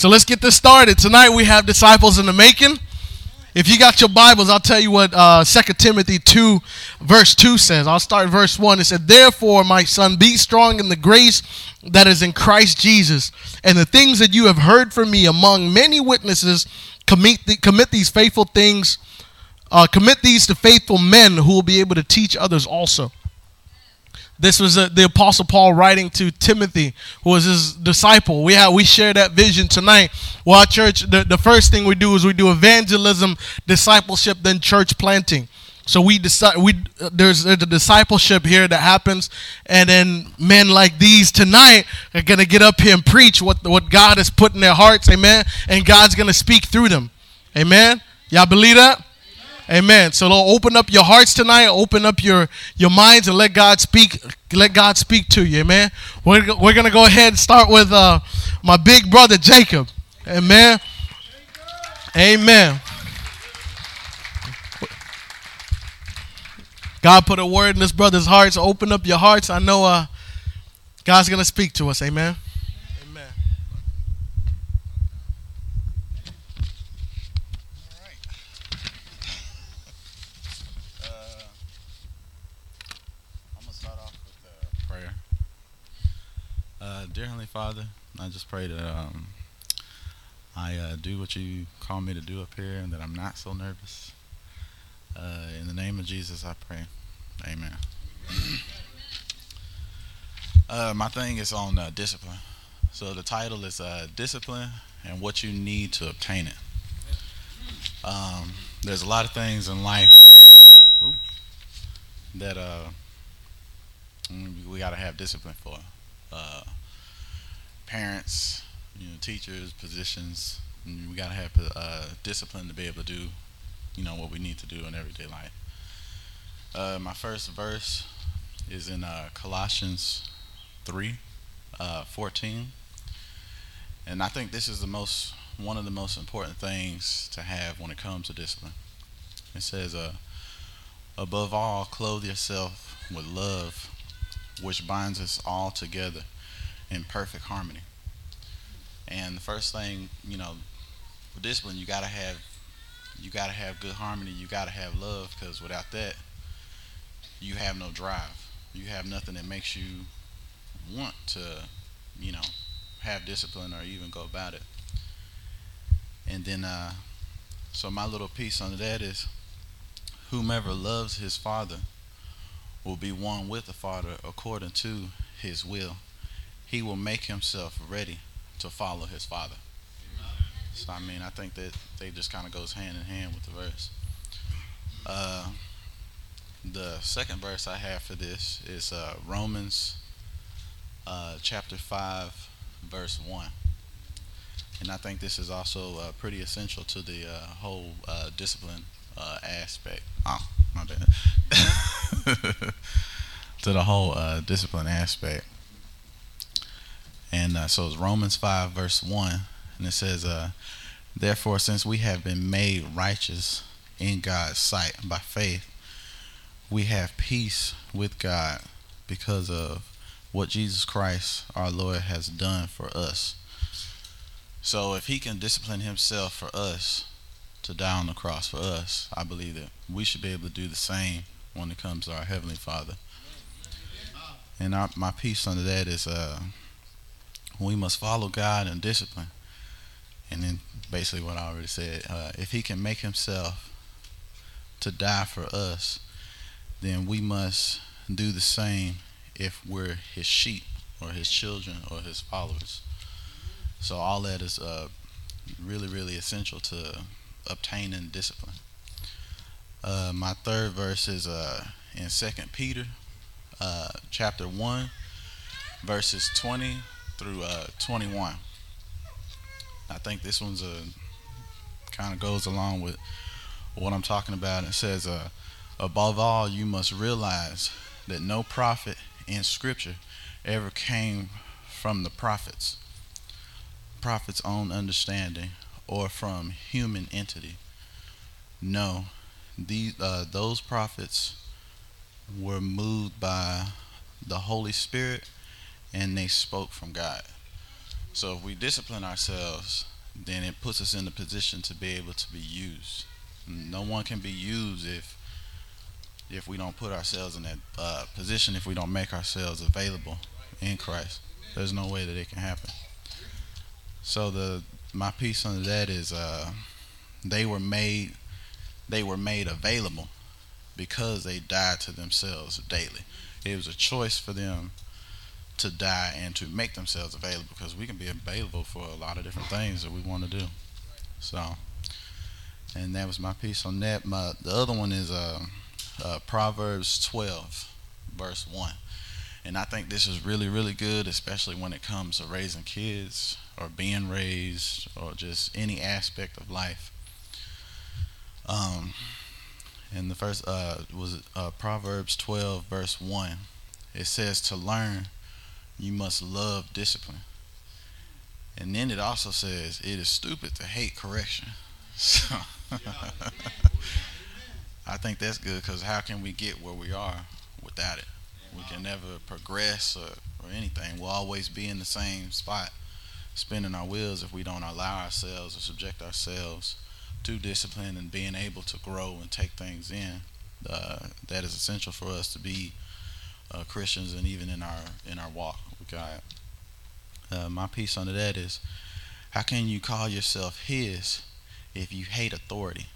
So let's get this started. Tonight we have disciples in the making. If you got your Bibles, I'll tell you what uh, 2 Timothy 2, verse 2 says. I'll start verse 1. It said, Therefore, my son, be strong in the grace that is in Christ Jesus, and the things that you have heard from me among many witnesses, commit, the, commit these faithful things, uh, commit these to faithful men who will be able to teach others also. This was uh, the Apostle Paul writing to Timothy, who was his disciple. We have we share that vision tonight. Well, our church, the, the first thing we do is we do evangelism, discipleship, then church planting. So we decide we there's, there's a discipleship here that happens, and then men like these tonight are gonna get up here and preach what what God has put in their hearts, amen. And God's gonna speak through them, amen. Y'all believe that? Amen. So Lord, open up your hearts tonight, open up your, your minds, and let God speak. Let God speak to you. Amen. We're, we're gonna go ahead and start with uh, my big brother Jacob. Amen. Amen. God put a word in this brother's heart. So open up your hearts. I know uh, God's gonna speak to us. Amen. dear Heavenly Father, I just pray that um, I uh, do what you call me to do up here and that I'm not so nervous. Uh, in the name of Jesus, I pray. Amen. Uh, my thing is on uh, discipline. So the title is uh, Discipline and What You Need to Obtain It. Um, there's a lot of things in life that uh, we got to have discipline for. Parents, you know, teachers, positions. we got to have uh, discipline to be able to do, you know, what we need to do in everyday life. Uh, my first verse is in uh, Colossians 3, uh, 14. And I think this is the most, one of the most important things to have when it comes to discipline. It says, uh, above all, clothe yourself with love, which binds us all together in perfect harmony. And the first thing, you know, for discipline, you gotta have you gotta have good harmony. You gotta have love, because without that, you have no drive. You have nothing that makes you want to, you know, have discipline or even go about it. And then, uh, so my little piece on that is, whomever loves his father will be one with the father according to his will he will make himself ready to follow his father. So I mean, I think that they just kind of goes hand in hand with the verse. Uh, the second verse I have for this is uh, Romans uh, chapter five, verse one, and I think this is also uh, pretty essential to the uh, whole uh, discipline aspect. Oh, my bad. to the whole discipline aspect. And uh, so it's Romans 5, verse 1. And it says, uh, Therefore, since we have been made righteous in God's sight by faith, we have peace with God because of what Jesus Christ, our Lord, has done for us. So if he can discipline himself for us to die on the cross for us, I believe that we should be able to do the same when it comes to our Heavenly Father. And our, my piece under that is uh, we must follow God in discipline. And then basically what I already said, uh, if he can make himself to die for us, then we must do the same if we're his sheep or his children or his followers. So all that is uh, really, really essential to obtaining discipline. Uh, my third verse is uh, in Second Peter, uh, chapter one, verses twenty through uh, 21. I think this one's a kind of goes along with what I'm talking about. It says, uh, above all, you must realize that no prophet in Scripture ever came from the prophets, prophet's own understanding, or from human entity. No, these uh, those prophets were moved by the Holy Spirit and they spoke from God. So if we discipline ourselves, then it puts us in the position to be able to be used. No one can be used if if we don't put ourselves in that uh, position, if we don't make ourselves available in Christ. There's no way that it can happen. So the my piece on that is uh, they were made they were made available because they died to themselves daily. It was a choice for them to die and to make themselves available because we can be available for a lot of different things that we want to do. So, and that was my piece on that. My the other one is uh, uh, Proverbs 12, verse 1. And I think this is really, really good, especially when it comes to raising kids or being raised or just any aspect of life. Um, and the first uh, was uh, Proverbs 12, verse 1. It says, To learn, you must love discipline. And then it also says, It is stupid to hate correction. So. I think that's good because how can we get where we are without it? We can never progress or, or anything. We'll always be in the same spot, spinning our wheels if we don't allow ourselves or subject ourselves to discipline and being able to grow and take things in. Uh, that is essential for us to be uh, Christians and even in our in our walk God. Uh, my piece under that is, how can you call yourself His if you hate authority?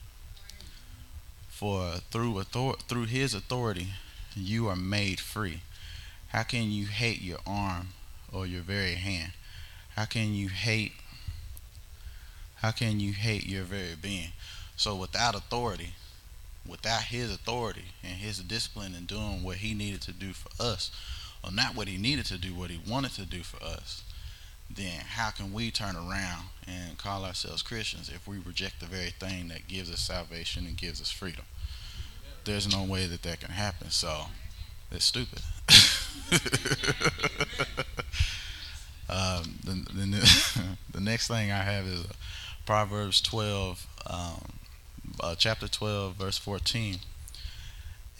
For through author- through his authority, you are made free. How can you hate your arm or your very hand? How can you hate how can you hate your very being? So without authority, without his authority and his discipline in doing what he needed to do for us, or not what he needed to do, what he wanted to do for us, then how can we turn around and call ourselves Christians if we reject the very thing that gives us salvation and gives us freedom? There's no way that that can happen. So it's stupid. um, the, the, the, next thing I have is Proverbs 12, um, uh, chapter 12, verse 14.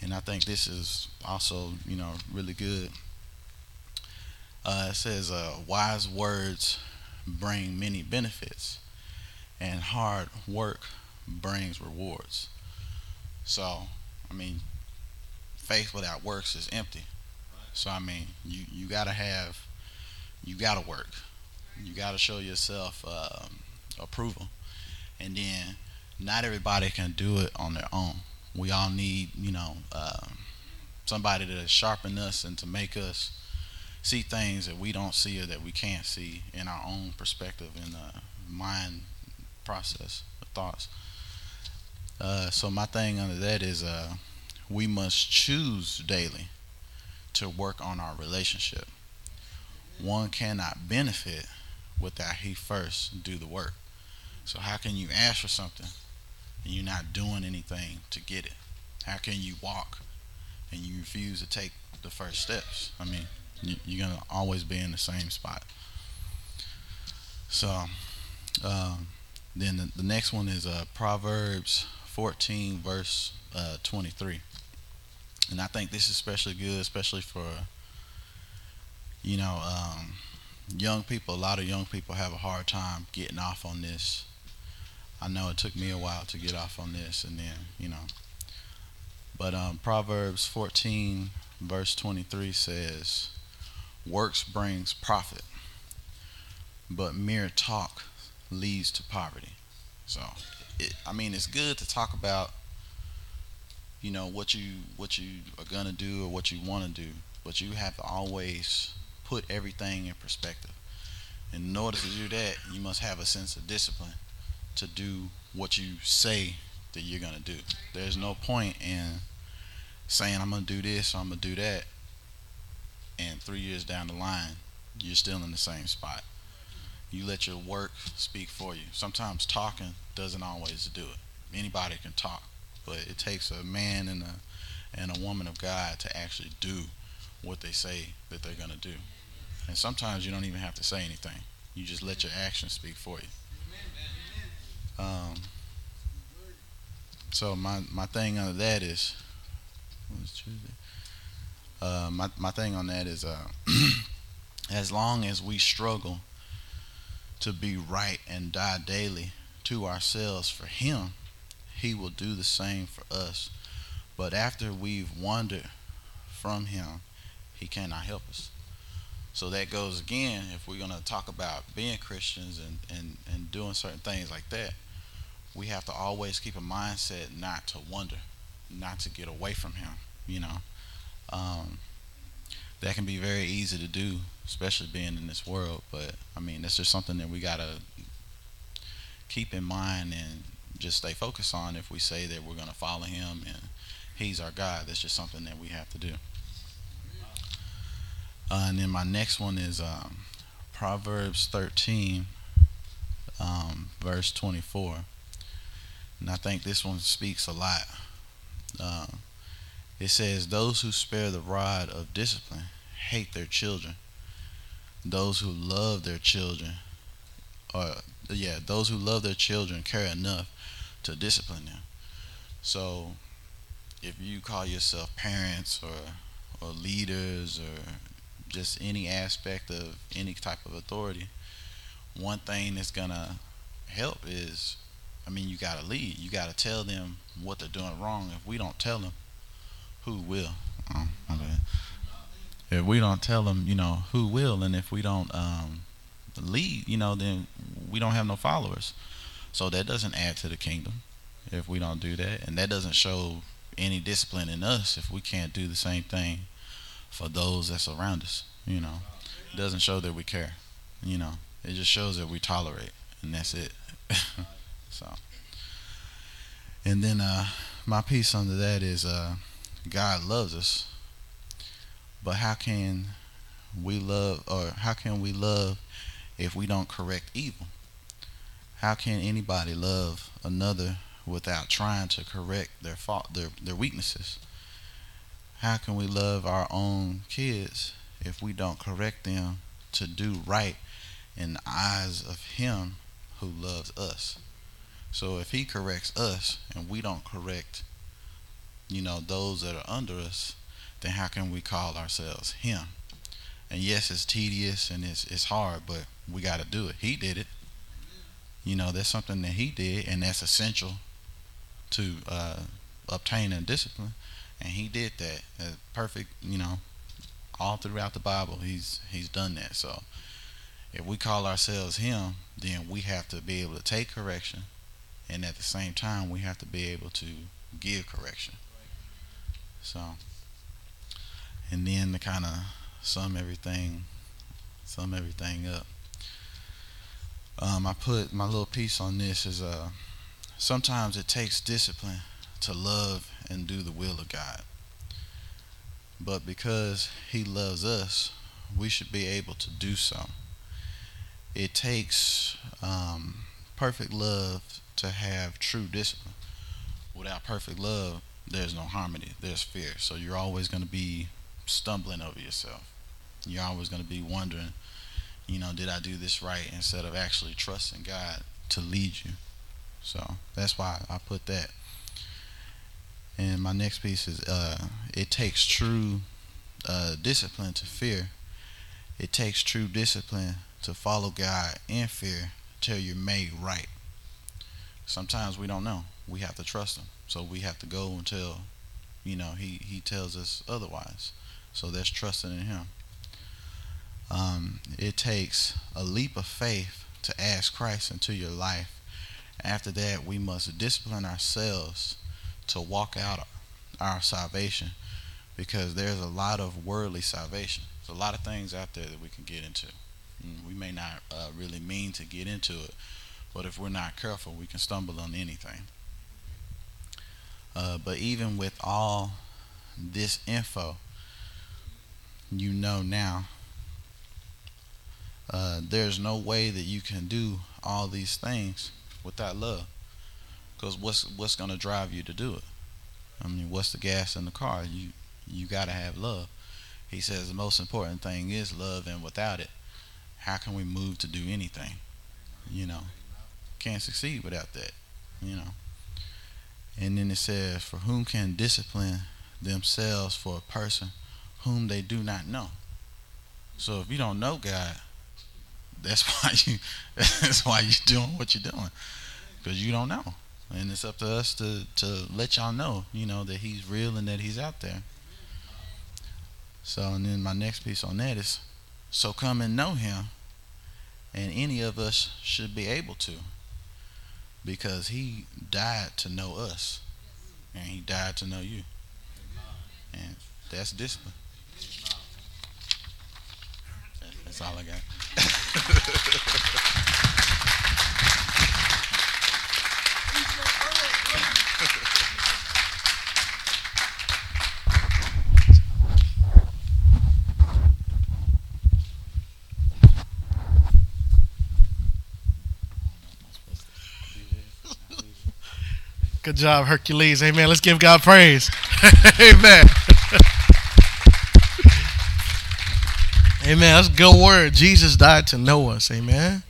And I think this is also, you know, really good. Uh, it says, uh, wise words bring many benefits, and hard work brings rewards. So, I mean, faith without works is empty. So, I mean, you, you got to have, you got to work. You got to show yourself um, approval. And then, not everybody can do it on their own. We all need, you know, um, somebody to sharpen us and to make us see things that we don't see or that we can't see in our own perspective and uh, mind process of thoughts. Uh, so my thing under that is uh, we must choose daily to work on our relationship. One cannot benefit without he first do the work. So how can you ask for something and you're not doing anything to get it? How can you walk and you refuse to take the first steps? I mean, you're gonna always be in the same spot. So, um, then the, the, next one is uh, Proverbs 14, verse uh, 23, and I think this is especially good, especially for you know um, young people. A lot of young people have a hard time getting off on this. I know it took me a while to get off on this, and then you know. But um, Proverbs 14, verse 23 says, Works brings profit, but mere talk leads to poverty. So, it, I mean, it's good to talk about, you know, what you what you are gonna do or what you want to do, but you have to always put everything in perspective. And in order to do that, you must have a sense of discipline to do what you say that you're gonna do. There's no point in saying I'm gonna do this I'm gonna do that and three years down the line, you're still in the same spot. You let your work speak for you. Sometimes talking doesn't always do it. Anybody can talk, but it takes a man and a and a woman of God to actually do what they say that they're gonna do. And sometimes you don't even have to say anything. You just let your actions speak for you. Um, so my my thing under that is? Uh, my my thing on that is uh, as long as we struggle to be right and die daily to ourselves for Him, He will do the same for us. But after we've wandered from Him, He cannot help us. So that goes again, if we're going to talk about being Christians and, and, and doing certain things like that, we have to always keep a mindset not to wonder, not to get away from Him, you know. Um, that can be very easy to do, especially being in this world. But I mean, that's just something that we gotta keep in mind and just stay focused on. If we say that we're gonna follow Him and He's our God, that's just something that we have to do. Uh, and then my next one is um, Proverbs 13, um, verse 24. And I think this one speaks a lot. Um, it says, Those who spare the rod of discipline hate their children. Those who love their children, or yeah, those who love their children care enough to discipline them. So, if you call yourself parents or or leaders or just any aspect of any type of authority, one thing that's gonna help is, I mean, you gotta lead. You gotta tell them what they're doing wrong. If we don't tell them, who will? Oh, if we don't tell them, you know, who will, and if we don't um, lead, you know, then we don't have no followers. So that doesn't add to the kingdom if we don't do that, and that doesn't show any discipline in us if we can't do the same thing for those that's around us. You know, it doesn't show that we care. You know, it just shows that we tolerate, and that's it. so, and then uh, my piece under that is uh, God loves us but how can we love, or how can we love if we don't correct evil? How can anybody love another without trying to correct their fault, their their weaknesses? How can we love our own kids if we don't correct them to do right in the eyes of Him who loves us? So if He corrects us and we don't correct, you know, those that are under us, then how can we call ourselves him? And yes, it's tedious and it's it's hard, but we got to do it. He did it. You know, that's something that he did, and that's essential to uh, obtaining discipline. And he did that. Perfect. You know, all throughout the Bible, he's he's done that. So if we call ourselves him, then we have to be able to take correction, and at the same time, we have to be able to give correction. So and then to kind of sum everything sum everything up um, I put my little piece on this is uh, sometimes it takes discipline to love and do the will of God. But because he loves us we should be able to do so. It takes um, perfect love to have true discipline. Without perfect love there's no harmony there's fear so you're always going to be stumbling over yourself. You're always going to be wondering, you know, did I do this right instead of actually trusting God to lead you. So that's why I put that. And my next piece is uh, it takes true uh, discipline to fear. It takes true discipline to follow God in fear till you're made right. Sometimes we don't know. We have to trust Him. So we have to go until, you know, He, he tells us otherwise. So that's trusting in Him. Um, it takes a leap of faith to ask Christ into your life. After that, we must discipline ourselves to walk out our salvation because there's a lot of worldly salvation. There's a lot of things out there that we can get into. And we may not uh, really mean to get into it, but if we're not careful, we can stumble on anything. Uh, but even with all this info, you know now. Uh, there's no way that you can do all these things without love. Because what's what's gonna drive you to do it? I mean, what's the gas in the car? You you gotta have love. He says the most important thing is love, and without it, how can we move to do anything? You know, can't succeed without that. You know. And then it says, "For whom can discipline themselves for a person whom they do not know. So if you don't know God, that's why you that's why you're doing what you're doing because you don't know. And it's up to us to to let y'all know you know that he's real and that he's out there. So and then my next piece on that is so come and know him and any of us should be able to because he died to know us. And he died to know you. And that's discipline. That's all I got. Good job, Hercules. Amen. Let's give God praise. Amen. Amen. That's a good word. Jesus died to know us. Amen.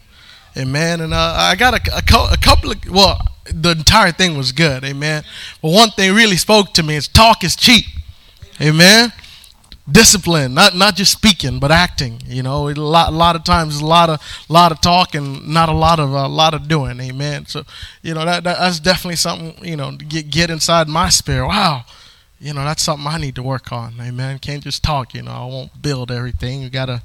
Amen. And uh, I got a, a, a, couple of, well, the entire thing was good. Amen. But one thing really spoke to me is talk is cheap. Amen. Discipline, not not just speaking, but acting. You know, a lot, a lot of times, a lot of lot of talking, not a lot of a lot of doing. Amen. So, you know, that, that that's definitely something. You know, get get inside my spirit. Wow you know, that's something I need to work on. Amen. Can't just talk, you know, I won't build everything. You got to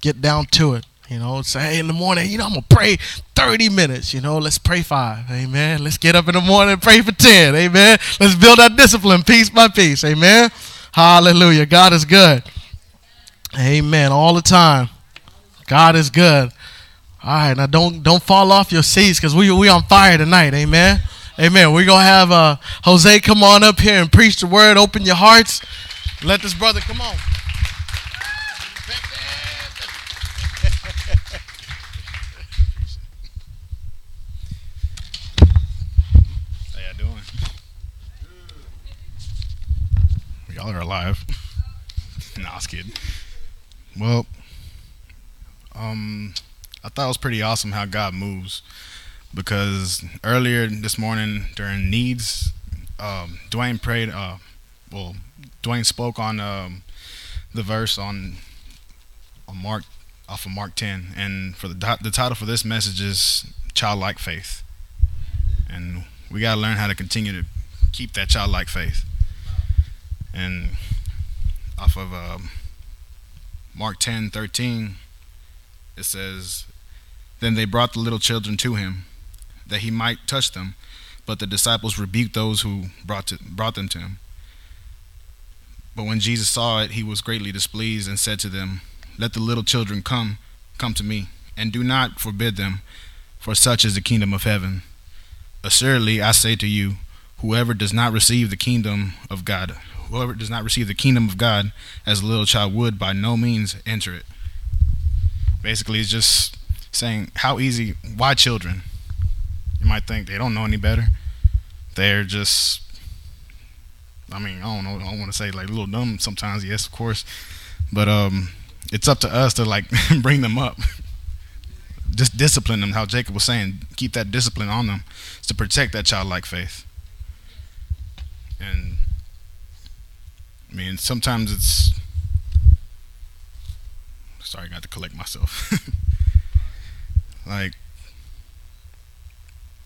get down to it. You know, say, hey, in the morning, you know, I'm to pray 30 minutes. You know, let's pray five. Amen. Let's get up in the morning and pray for 10. Amen. Let's build that discipline piece by piece. Amen. Hallelujah. God is good. Amen. All the time. God is good. All right. Now, don't don't fall off your seats because we, we on fire tonight. Amen. Amen. We're to have uh, Jose come on up here and preach the word. Open your hearts. Let this brother come on. How y'all doing? Y'all are alive. nah, I was kidding. Well, um, I thought it was pretty awesome how God moves because earlier this morning during needs, um, Dwayne prayed. Uh, well, Dwayne spoke on um, the verse on on Mark off of Mark 10, and for the the title for this message is childlike faith, and we gotta learn how to continue to keep that childlike faith. And off of um, Mark 10, 13, it says, Then they brought the little children to him that he might touch them, but the disciples rebuked those who brought, to, brought them to him. But when Jesus saw it, he was greatly displeased and said to them, Let the little children come, come to me, and do not forbid them, for such is the kingdom of heaven. Assuredly, I say to you, whoever does not receive the kingdom of God, whoever does not receive the kingdom of God as a little child would by no means enter it. Basically, it's just saying how easy, why children? You might think they don't know any better. They're just, I mean, I don't know. I don't want to say like a little dumb sometimes. Yes, of course, but um, it's up to us to like bring them up, just discipline them. How Jacob was saying, keep that discipline on them to protect that childlike faith. And I mean, sometimes it's. Sorry, I got to collect myself. like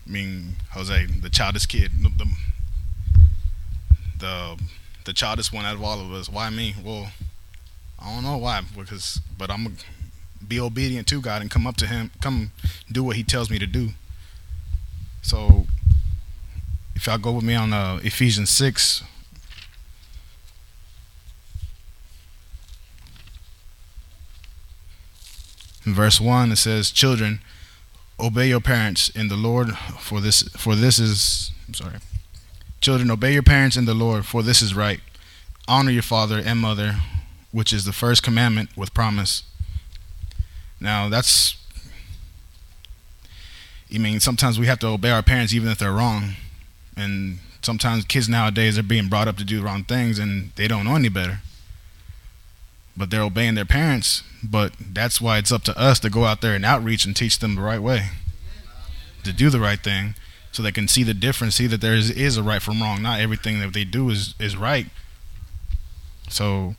I mean, Jose, the childest kid, the, the the childest one out of all of us. Why me? Well, I don't know why, because but I'm gonna be obedient to God and come up to Him, come do what He tells me to do. So, if y'all go with me on uh, Ephesians six. In verse 1, it says, Children, obey your parents in the Lord, for this for this is I'm sorry. Children, obey your parents in the Lord, for this is right. Honor your father and mother, which is the first commandment with promise. Now that's I mean, sometimes we have to obey our parents even if they're wrong. And sometimes kids nowadays are being brought up to do wrong things and they don't know any better. But they're obeying their parents but that's why it's up to us to go out there and outreach and teach them the right way, to do the right thing, so they can see the difference, see that there is, is a right from wrong. Not everything that they do is is right. So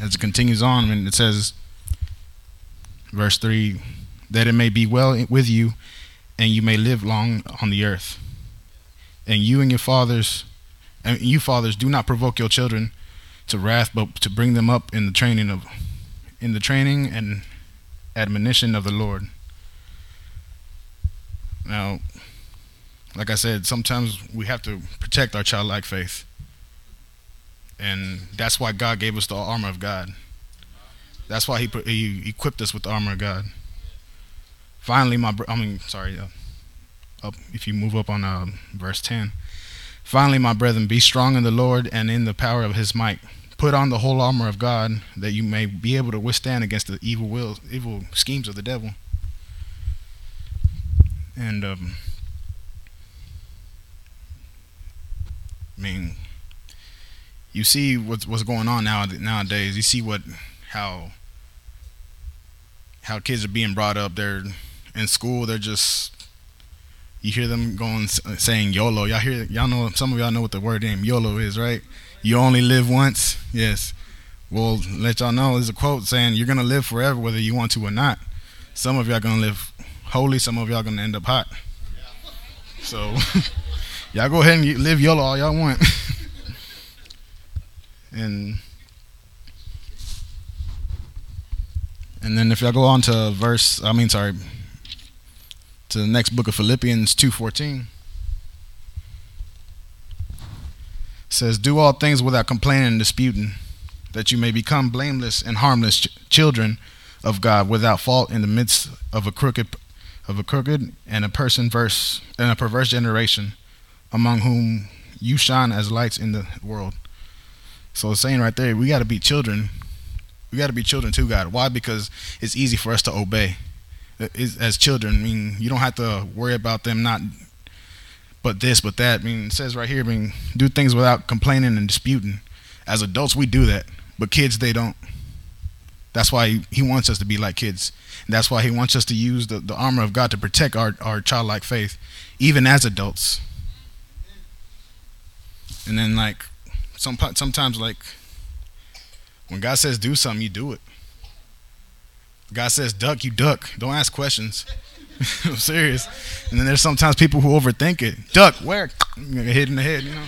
as it continues on, and it says, verse 3 that it may be well with you and you may live long on the earth. And you and your fathers, and you fathers, do not provoke your children to wrath, but to bring them up in the training of, in the training and admonition of the Lord. Now, like I said, sometimes we have to protect our childlike faith. And that's why God gave us the armor of God. That's why he, he equipped us with the armor of God. Finally, my I mean, sorry, uh, up if you move up on uh, verse 10. Finally, my brethren, be strong in the Lord and in the power of his might. Put on the whole armor of God that you may be able to withstand against the evil wills, evil schemes of the devil. And um, I mean, you see what's what's going on now nowadays. You see what how how kids are being brought up. They're in school. They're just you hear them going saying YOLO. Y'all hear y'all know some of y'all know what the word name YOLO is, right? You only live once. Yes. Well, let y'all know there's a quote saying you're gonna live forever whether you want to or not. Some of y'all gonna live holy. Some of y'all gonna end up hot. So y'all go ahead and live YOLO all all y'all want. and and then if y'all go on to verse, I mean, sorry, to the next book of Philippians 2:14 says do all things without complaining and disputing that you may become blameless and harmless ch- children of God without fault in the midst of a crooked of a crooked and a person verse and a perverse generation among whom you shine as lights in the world. So it's saying right there, we got to be children. We got to be children to God. Why? Because it's easy for us to obey as children. I mean, you don't have to worry about them not, but this, but that. I mean, it says right here, I mean, do things without complaining and disputing. As adults, we do that, but kids, they don't. That's why he, wants us to be like kids. And that's why he wants us to use the, the armor of God to protect our, our childlike faith, even as adults. And then, like, some, sometimes, like, when God says do something, you do it. God says duck, you duck. Don't ask questions. I'm serious. And then there's sometimes people who overthink it. Duck, where? Hit in the head, you know.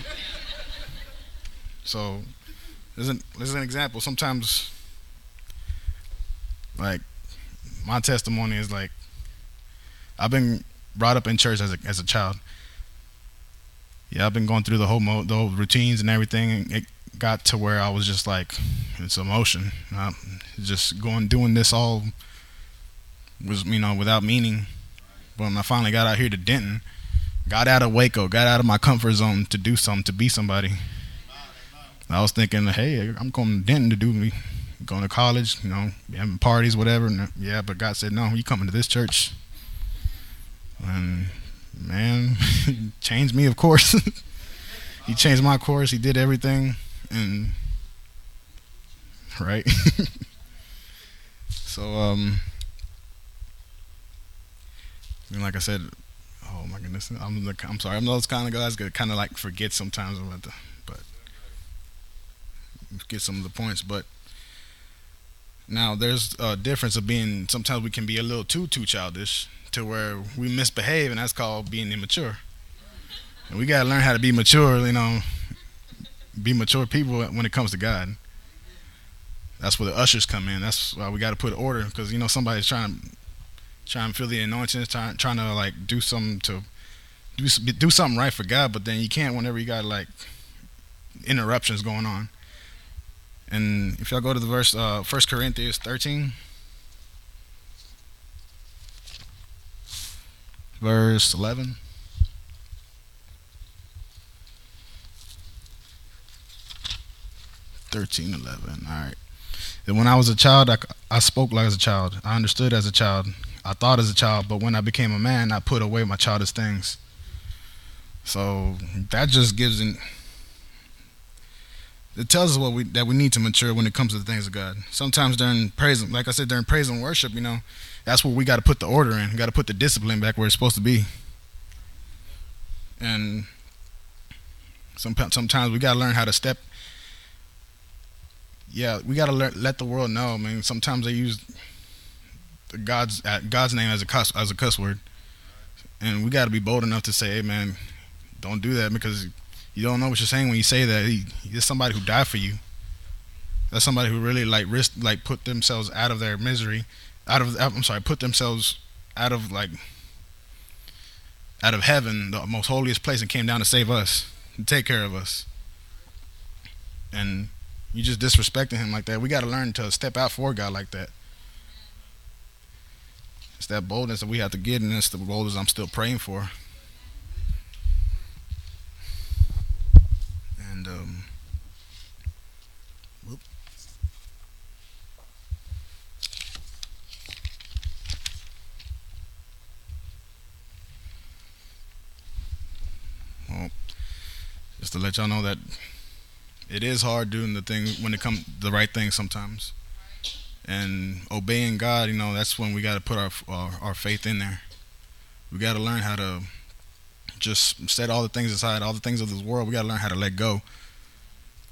So, there's an, an example. Sometimes, like, my testimony is like, I've been brought up in church as a as a child. Yeah, I've been going through the whole mo- the whole routines and everything. It got to where I was just like, it's emotion. I'm just going doing this all was you know without meaning. When I finally got out here to Denton, got out of Waco, got out of my comfort zone to do something, to be somebody. I was thinking, hey, I'm going to Denton to do me, going to college, you know, having parties, whatever. Yeah, but God said, no, you coming to this church. And man, changed me, of course. he changed my course. He did everything and right. so um, and like I said, oh my goodness, I'm the, I'm sorry, I'm those kind of guys that kind of like forget sometimes about the, but get some of the points, but. Now there's a difference of being sometimes we can be a little too too childish to where we misbehave and that's called being immature. And we gotta learn how to be mature, you know, be mature people when it comes to God. That's where the ushers come in. That's why we got to put order because you know somebody's trying to trying to feel the anointing, trying trying to like do something to do do something right for God, but then you can't whenever you got like interruptions going on. And if y'all go to the verse, uh, 1 Corinthians 13, verse 11. 13, 11. All right. And when I was a child, I, I spoke like as a child. I understood as a child. I thought as a child. But when I became a man, I put away my childish things. So that just gives an. It tells us what we that we need to mature when it comes to the things of God. Sometimes during praise, like I said, during praise and worship, you know, that's where we got to put the order in. We got to put the discipline back where it's supposed to be. And some, sometimes we got to learn how to step yeah, we gotta let, let the world know. I mean, sometimes they use God's God's name as a cuss as a cuss word, and we got to be bold enough to say, "Hey, man, don't do that," because you don't know what you're saying when you say that. He, somebody who died for you. That's somebody who really like risk, like put themselves out of their misery, out of I'm sorry, put themselves out of like out of heaven, the most holiest place, and came down to save us, to take care of us. And you just disrespecting him like that. We got to learn to step out for God like that. It's that boldness that we have to get, and it's the boldness I'm still praying for. And um. Well, just to let y'all know that it is hard doing the thing when it comes the right thing sometimes and obeying God, you know, that's when we got to put our, our, our faith in there. We got to learn how to just set all the things aside, all the things of this world. We got to learn how to let go,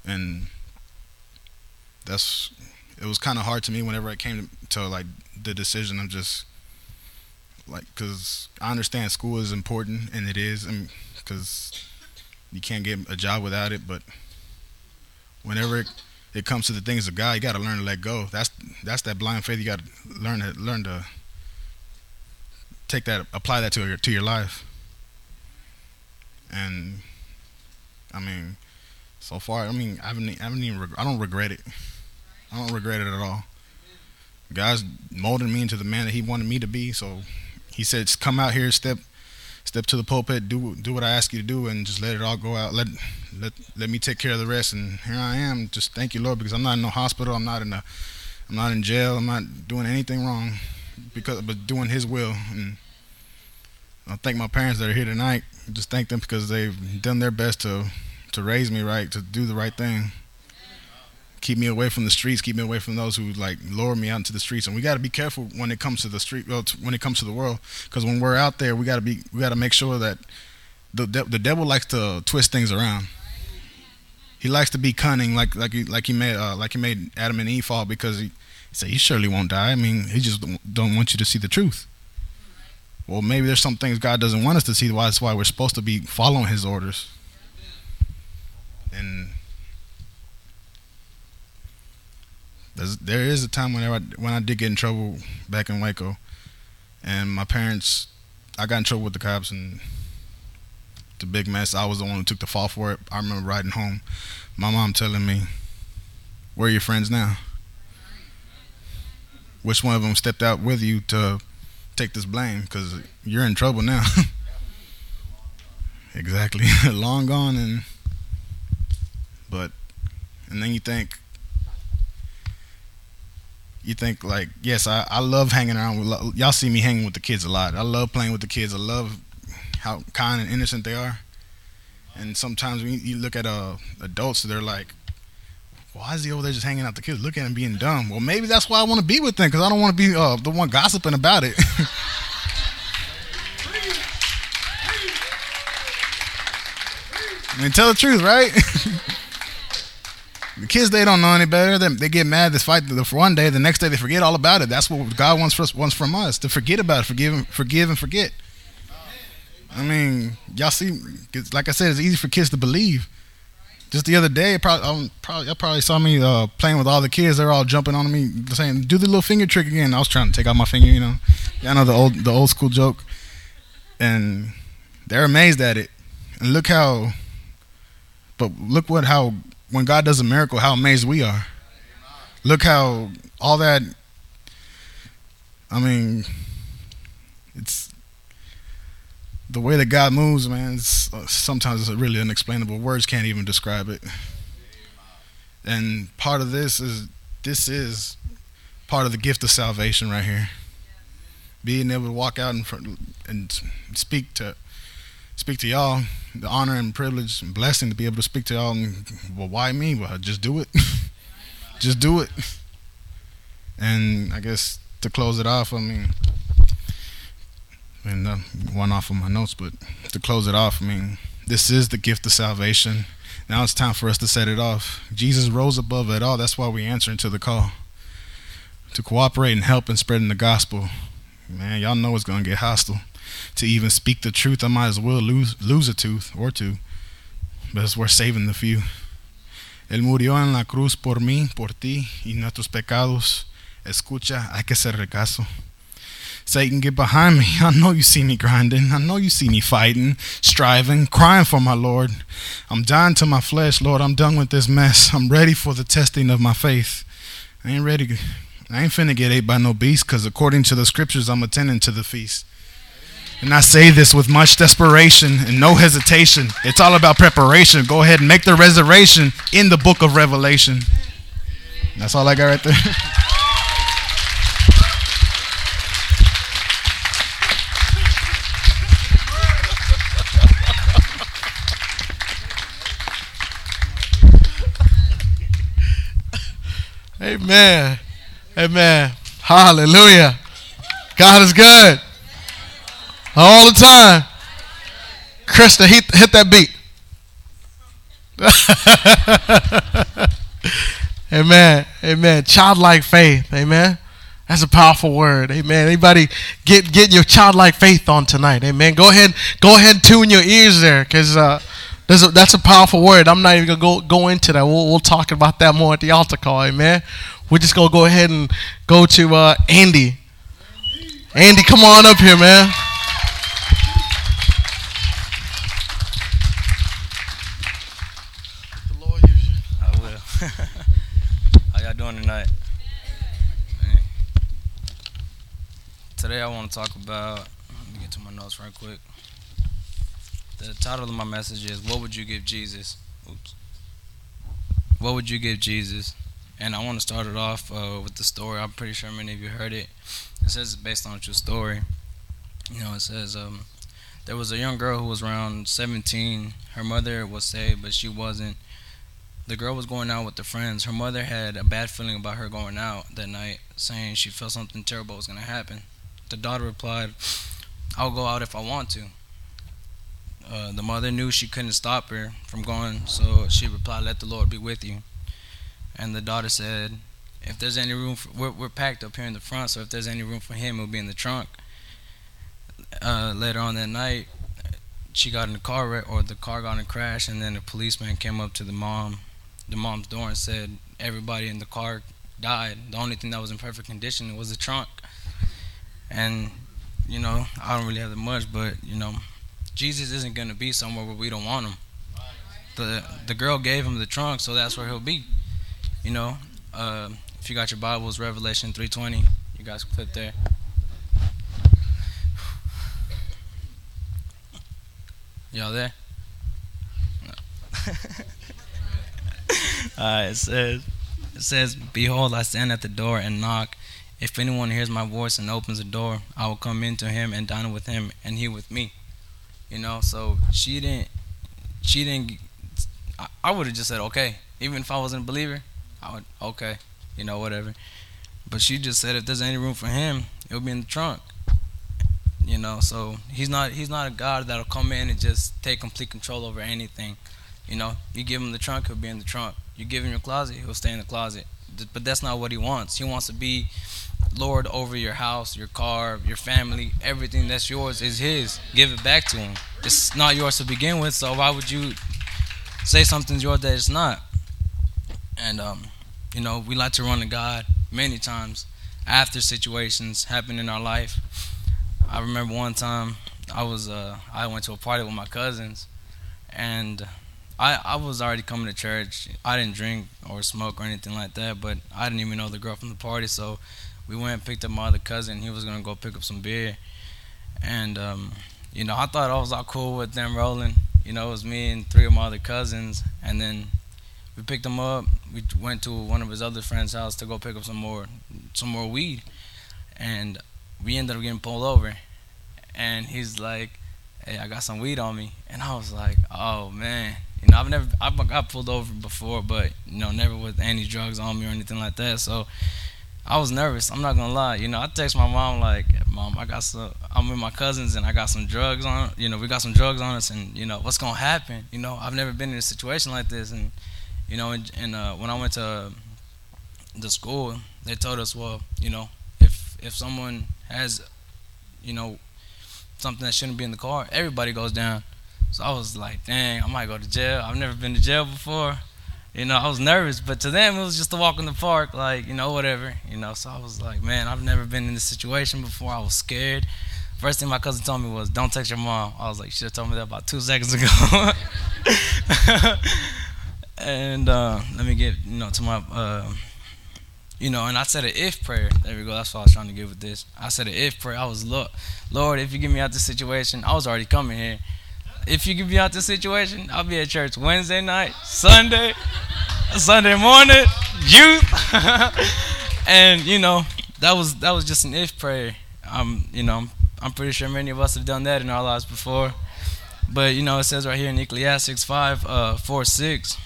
and that's it was kind of hard to me whenever it came to, to like the decision of just like because I understand school is important and it is, and because you can't get a job without it, but whenever it, it comes to the things of God, you got to learn to let go. That's that's that blind faith. You got to learn to learn to take that, apply that to your to your life. And I mean, so far, I mean, I haven't, I haven't even, I don't regret it. I don't regret it at all. God's molding me into the man that He wanted me to be. So He said, "Come out here, step, step to the pulpit, do do what I ask you to do, and just let it all go out. Let let let me take care of the rest." And here I am. Just thank you, Lord, because I'm not in no hospital. I'm not in a, I'm not in jail. I'm not doing anything wrong, because but doing His will. And I thank my parents that are here tonight. Just thank them because they've done their best to to raise me right, to do the right thing keep me away from the streets, keep me away from those who like lure me out into the streets. And we got to be careful when it comes to the street, well, when it comes to the world, because when we're out there, we got to be, we got to make sure that the the devil likes to twist things around. He likes to be cunning, like like he like he made uh, like he made Adam and Eve fall because he, he said he surely won't die. I mean, he just don't want you to see the truth. Well, maybe there's some things God doesn't want us to see. Why that's why we're supposed to be following His orders. And There's, there is a time whenever I, when I did get in trouble back in Waco, and my parents, I got in trouble with the cops and the big mess. I was the one who took the fall for it. I remember riding home, my mom telling me, "Where are your friends now? Which one of them stepped out with you to take this blame? Because you're in trouble now." exactly, long gone, and but and then you think you think like yes I, I love hanging around with y'all see me hanging with the kids a lot. I love playing with the kids. I love how kind and innocent they are. And sometimes when you look at uh, adults they're like why is he over there just hanging out the kids? Looking at him being dumb. Well maybe that's why i want to be with them because i don't want to be uh, the one gossiping about it. I mean, tell the truth, right? The kids they don't know any better. They, they get mad this fight the one day, the next day they forget all about it. That's what God wants, us, wants from us to forget about it, forgive, forgive and forget. I mean, y'all see, like I said, it's easy for kids to believe. Just the other day, probably, um, probably y'all probably saw me uh, playing with all the kids. They're all jumping on me, saying, "Do the little finger trick again." I was trying to take out my finger, you know. I know the old the old school joke, and they're amazed at it. And look how, but look what how when God does a miracle, how amazed we are. Look how all that, I mean, it's the way that God moves, man. It's, uh, sometimes it's really unexplainable. Words can't even describe it. And part of this is this is part of the gift of salvation right here. Being able to walk out in front and speak to speak to y'all. The honor and privilege and blessing to be able to speak to y'all. And, well, why me? Well, just do it. just do it. And I guess to close it off, I mean, and uh, one off of my notes, but to close it off, I mean, this is the gift of salvation. Now it's time for us to set it off. Jesus rose above it all. That's why we answer into the call. to cooperate and help in spreading the gospel. Man, y'all know it's to get hostile. To even speak the truth, I might as well lose, lose a tooth or two. But it's worth saving the few. Él murió en la cruz por mí, por ti y nuestros pecados. Escucha, hay que hacerle caso. Satan, get behind me. I know you see me grinding. I know you see me fighting, striving, crying for my Lord. I'm dying to my flesh, Lord. I'm done with this mess. I'm ready for the testing of my faith. I ain't ready. I ain't finna get ate by no beast, because according to the scriptures, I'm attending to the feast. And I say this with much desperation and no hesitation. It's all about preparation. Go ahead and make the reservation in the book of Revelation. That's all I got right there. Amen. Amen. Hallelujah. God is good. All the time. Krista, hit, hit that beat. Amen. Amen. Childlike faith. Amen. That's a powerful word. Amen. Anybody get get your childlike faith on tonight. Amen. Go ahead, go ahead and tune your ears there because uh, a, that's a powerful word. I'm not even gonna go go into that. We'll, we'll talk about that more at the altar call. Amen. We're just gonna go ahead and go to uh, Andy. Andy, come on up here, man. The Lord use you. I will. How y'all doing tonight? Man. Today I want to talk about. Let me get to my notes right quick. The title of my message is "What would you give Jesus?" Oops. What would you give Jesus? And I want to start it off uh, with the story. I'm pretty sure many of you heard it. It says it's based on a true story. You know, it says um, there was a young girl who was around 17. Her mother was saved, but she wasn't. The girl was going out with the friends. Her mother had a bad feeling about her going out that night, saying she felt something terrible was going to happen. The daughter replied, I'll go out if I want to. Uh, the mother knew she couldn't stop her from going, so she replied, Let the Lord be with you. And the daughter said, If there's any room, for, we're, we're packed up here in the front, so if there's any room for him, it'll be in the trunk. Uh, later on that night, she got in the car, wreck, or the car got in a crash, and then a policeman came up to the mom, the mom's door, and said everybody in the car died. The only thing that was in perfect condition was the trunk. And you know, I don't really have that much, but you know, Jesus isn't going to be somewhere where we don't want him. The the girl gave him the trunk, so that's where he'll be. You know, uh, if you got your Bibles, Revelation 3:20, you guys flip there. Y'all there? No. Alright, it says it says, Behold, I stand at the door and knock. If anyone hears my voice and opens the door, I will come into him and dine with him and he with me. You know, so she didn't she didn't I, I would have just said okay. Even if I wasn't a believer, I would okay, you know, whatever. But she just said if there's any room for him, it'll be in the trunk. You know, so he's not he's not a God that'll come in and just take complete control over anything. You know, you give him the trunk, he'll be in the trunk. You give him your closet, he'll stay in the closet. But that's not what he wants. He wants to be Lord over your house, your car, your family, everything that's yours is his. Give it back to him. It's not yours to begin with, so why would you say something's yours that it's not? And um, you know, we like to run to God many times after situations happen in our life. I remember one time I was uh, I went to a party with my cousins, and I I was already coming to church. I didn't drink or smoke or anything like that, but I didn't even know the girl from the party. So we went and picked up my other cousin. He was gonna go pick up some beer, and um, you know I thought I was all cool with them rolling. You know it was me and three of my other cousins, and then we picked him up. We went to one of his other friends' house to go pick up some more some more weed, and we ended up getting pulled over, and he's like, "Hey, I got some weed on me," and I was like, "Oh man." You know, I've never I've got pulled over before, but you know, never with any drugs on me or anything like that. So I was nervous. I'm not gonna lie. You know, I text my mom like, "Mom, I got some. I'm with my cousins and I got some drugs on. You know, we got some drugs on us, and you know, what's gonna happen? You know, I've never been in a situation like this, and you know, and, and uh, when I went to the school, they told us, well, you know, if if someone has, you know, something that shouldn't be in the car, everybody goes down. So I was like, dang, I might go to jail. I've never been to jail before. You know, I was nervous, but to them it was just a walk in the park, like, you know, whatever. You know, so I was like, man, I've never been in this situation before. I was scared. First thing my cousin told me was, don't text your mom. I was like, she told me that about two seconds ago. and uh, let me get, you know, to my, uh, you know, and I said an if prayer. There we go. That's what I was trying to get with this. I said an if prayer. I was, Lord, Lord, if you get me out this situation, I was already coming here. If you get be out this situation, I'll be at church Wednesday night, Sunday, Sunday morning, youth, and you know, that was that was just an if prayer. Um, you know, I'm pretty sure many of us have done that in our lives before. But you know, it says right here in Ecclesiastes 5, uh, 4, 6,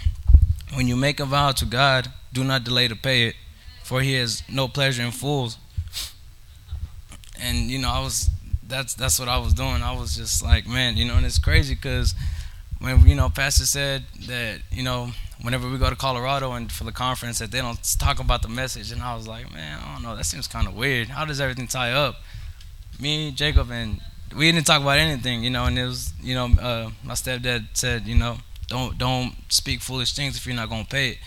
when you make a vow to God, do not delay to pay it, for He has no pleasure in fools. And you know, I was that's that's what I was doing. I was just like, man, you know, and it's crazy because when you know, Pastor said that you know, whenever we go to Colorado and for the conference, that they don't talk about the message, and I was like, man, I don't know, that seems kind of weird. How does everything tie up? me, Jacob, and we didn't talk about anything, you know. And it was, you know, uh, my stepdad said, you know, don't don't speak foolish things if you're not gonna pay it.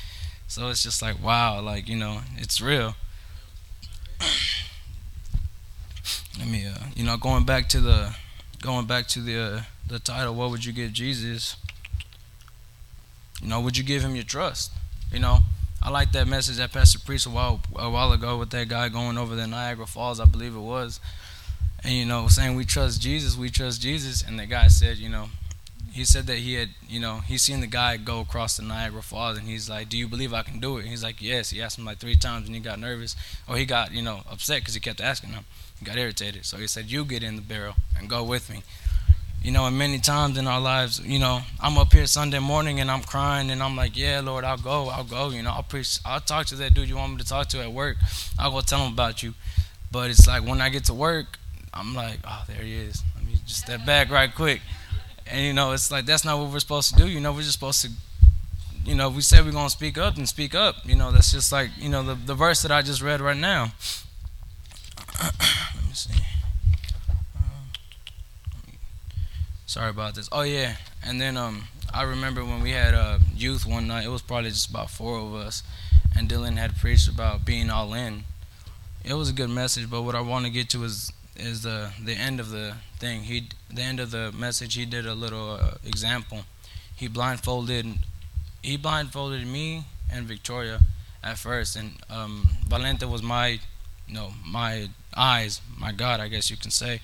So it's just like, wow, like you know, it's real. Let me, uh, you know, going back to the, going back to the uh, the title, what would you give Jesus? You know, would you give him your trust? You know, I like that message that Pastor preached a while a while ago with that guy going over the Niagara Falls, I believe it was and you know saying we trust jesus we trust jesus and the guy said you know he said that he had you know he seen the guy go across the niagara falls and he's like do you believe i can do it? And he's like yes. He asked him like three times and he got nervous. Or he got you know upset because he kept asking him. He got irritated. So he said you get in the barrel and go with me. You know and many times in our lives you know i'm up here sunday morning and i'm crying and i'm like yeah lord i'll go i'll go. You know i'll preach i'll talk to that dude you want me to talk to at work. I'll go tell him about you. But it's like when i get to work I'm like, oh, there he is. Let me just step back right quick. And you know, it's like that's not what we're supposed to do. You know, we're just supposed to, you know, we said we're gonna speak up and speak up. You know, that's just like you know the the verse that I just read right now. Let me see. Sorry about this. Oh yeah, and then um, I remember when we had uh, youth one night. It was probably just about four of us, and Dylan had preached about being all in. It was a good message, but what I want to get to is is the the end of the thing. He the end of the message. He did a little uh, example. He blindfolded he blindfolded me and Victoria at first, and um, Valente was my you know my eyes, my God, I guess you can say,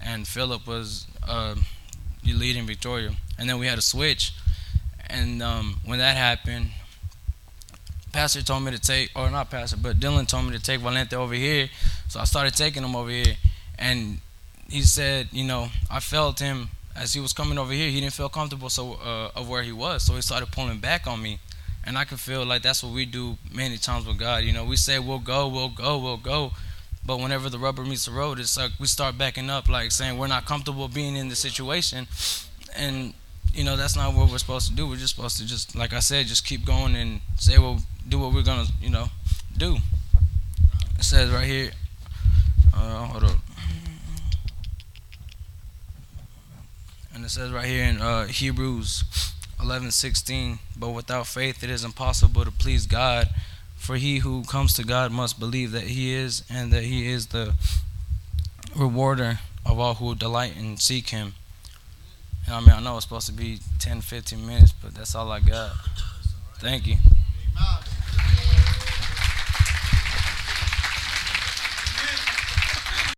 and Philip was uh, leading Victoria, and then we had a switch, and um, when that happened. Pastor told me to take, or not Pastor, but Dylan told me to take Valente over here. So I started taking him over here and he said, you know, I felt him as he was coming over here. He didn't feel comfortable so uh, of where he was, so he started pulling back on me, and I could feel like that's what we do many times with God. You know, we say we'll go, we'll go, we'll go, but whenever the rubber meets the road, it's like we start backing up, like saying we're not comfortable being in the situation, and you know that's not what we're supposed to do. We're just supposed to just, like I said, just keep going and say, we'll do what we're gonna, you know, do. It says right here. Uh, hold up. And it says right here in uh, Hebrews 11:16, but without faith it is impossible to please God, for he who comes to God must believe that he is and that he is the rewarder of all who delight and seek him. And I mean, I know it's supposed to be 10, 15 minutes, but that's all I got. Thank you.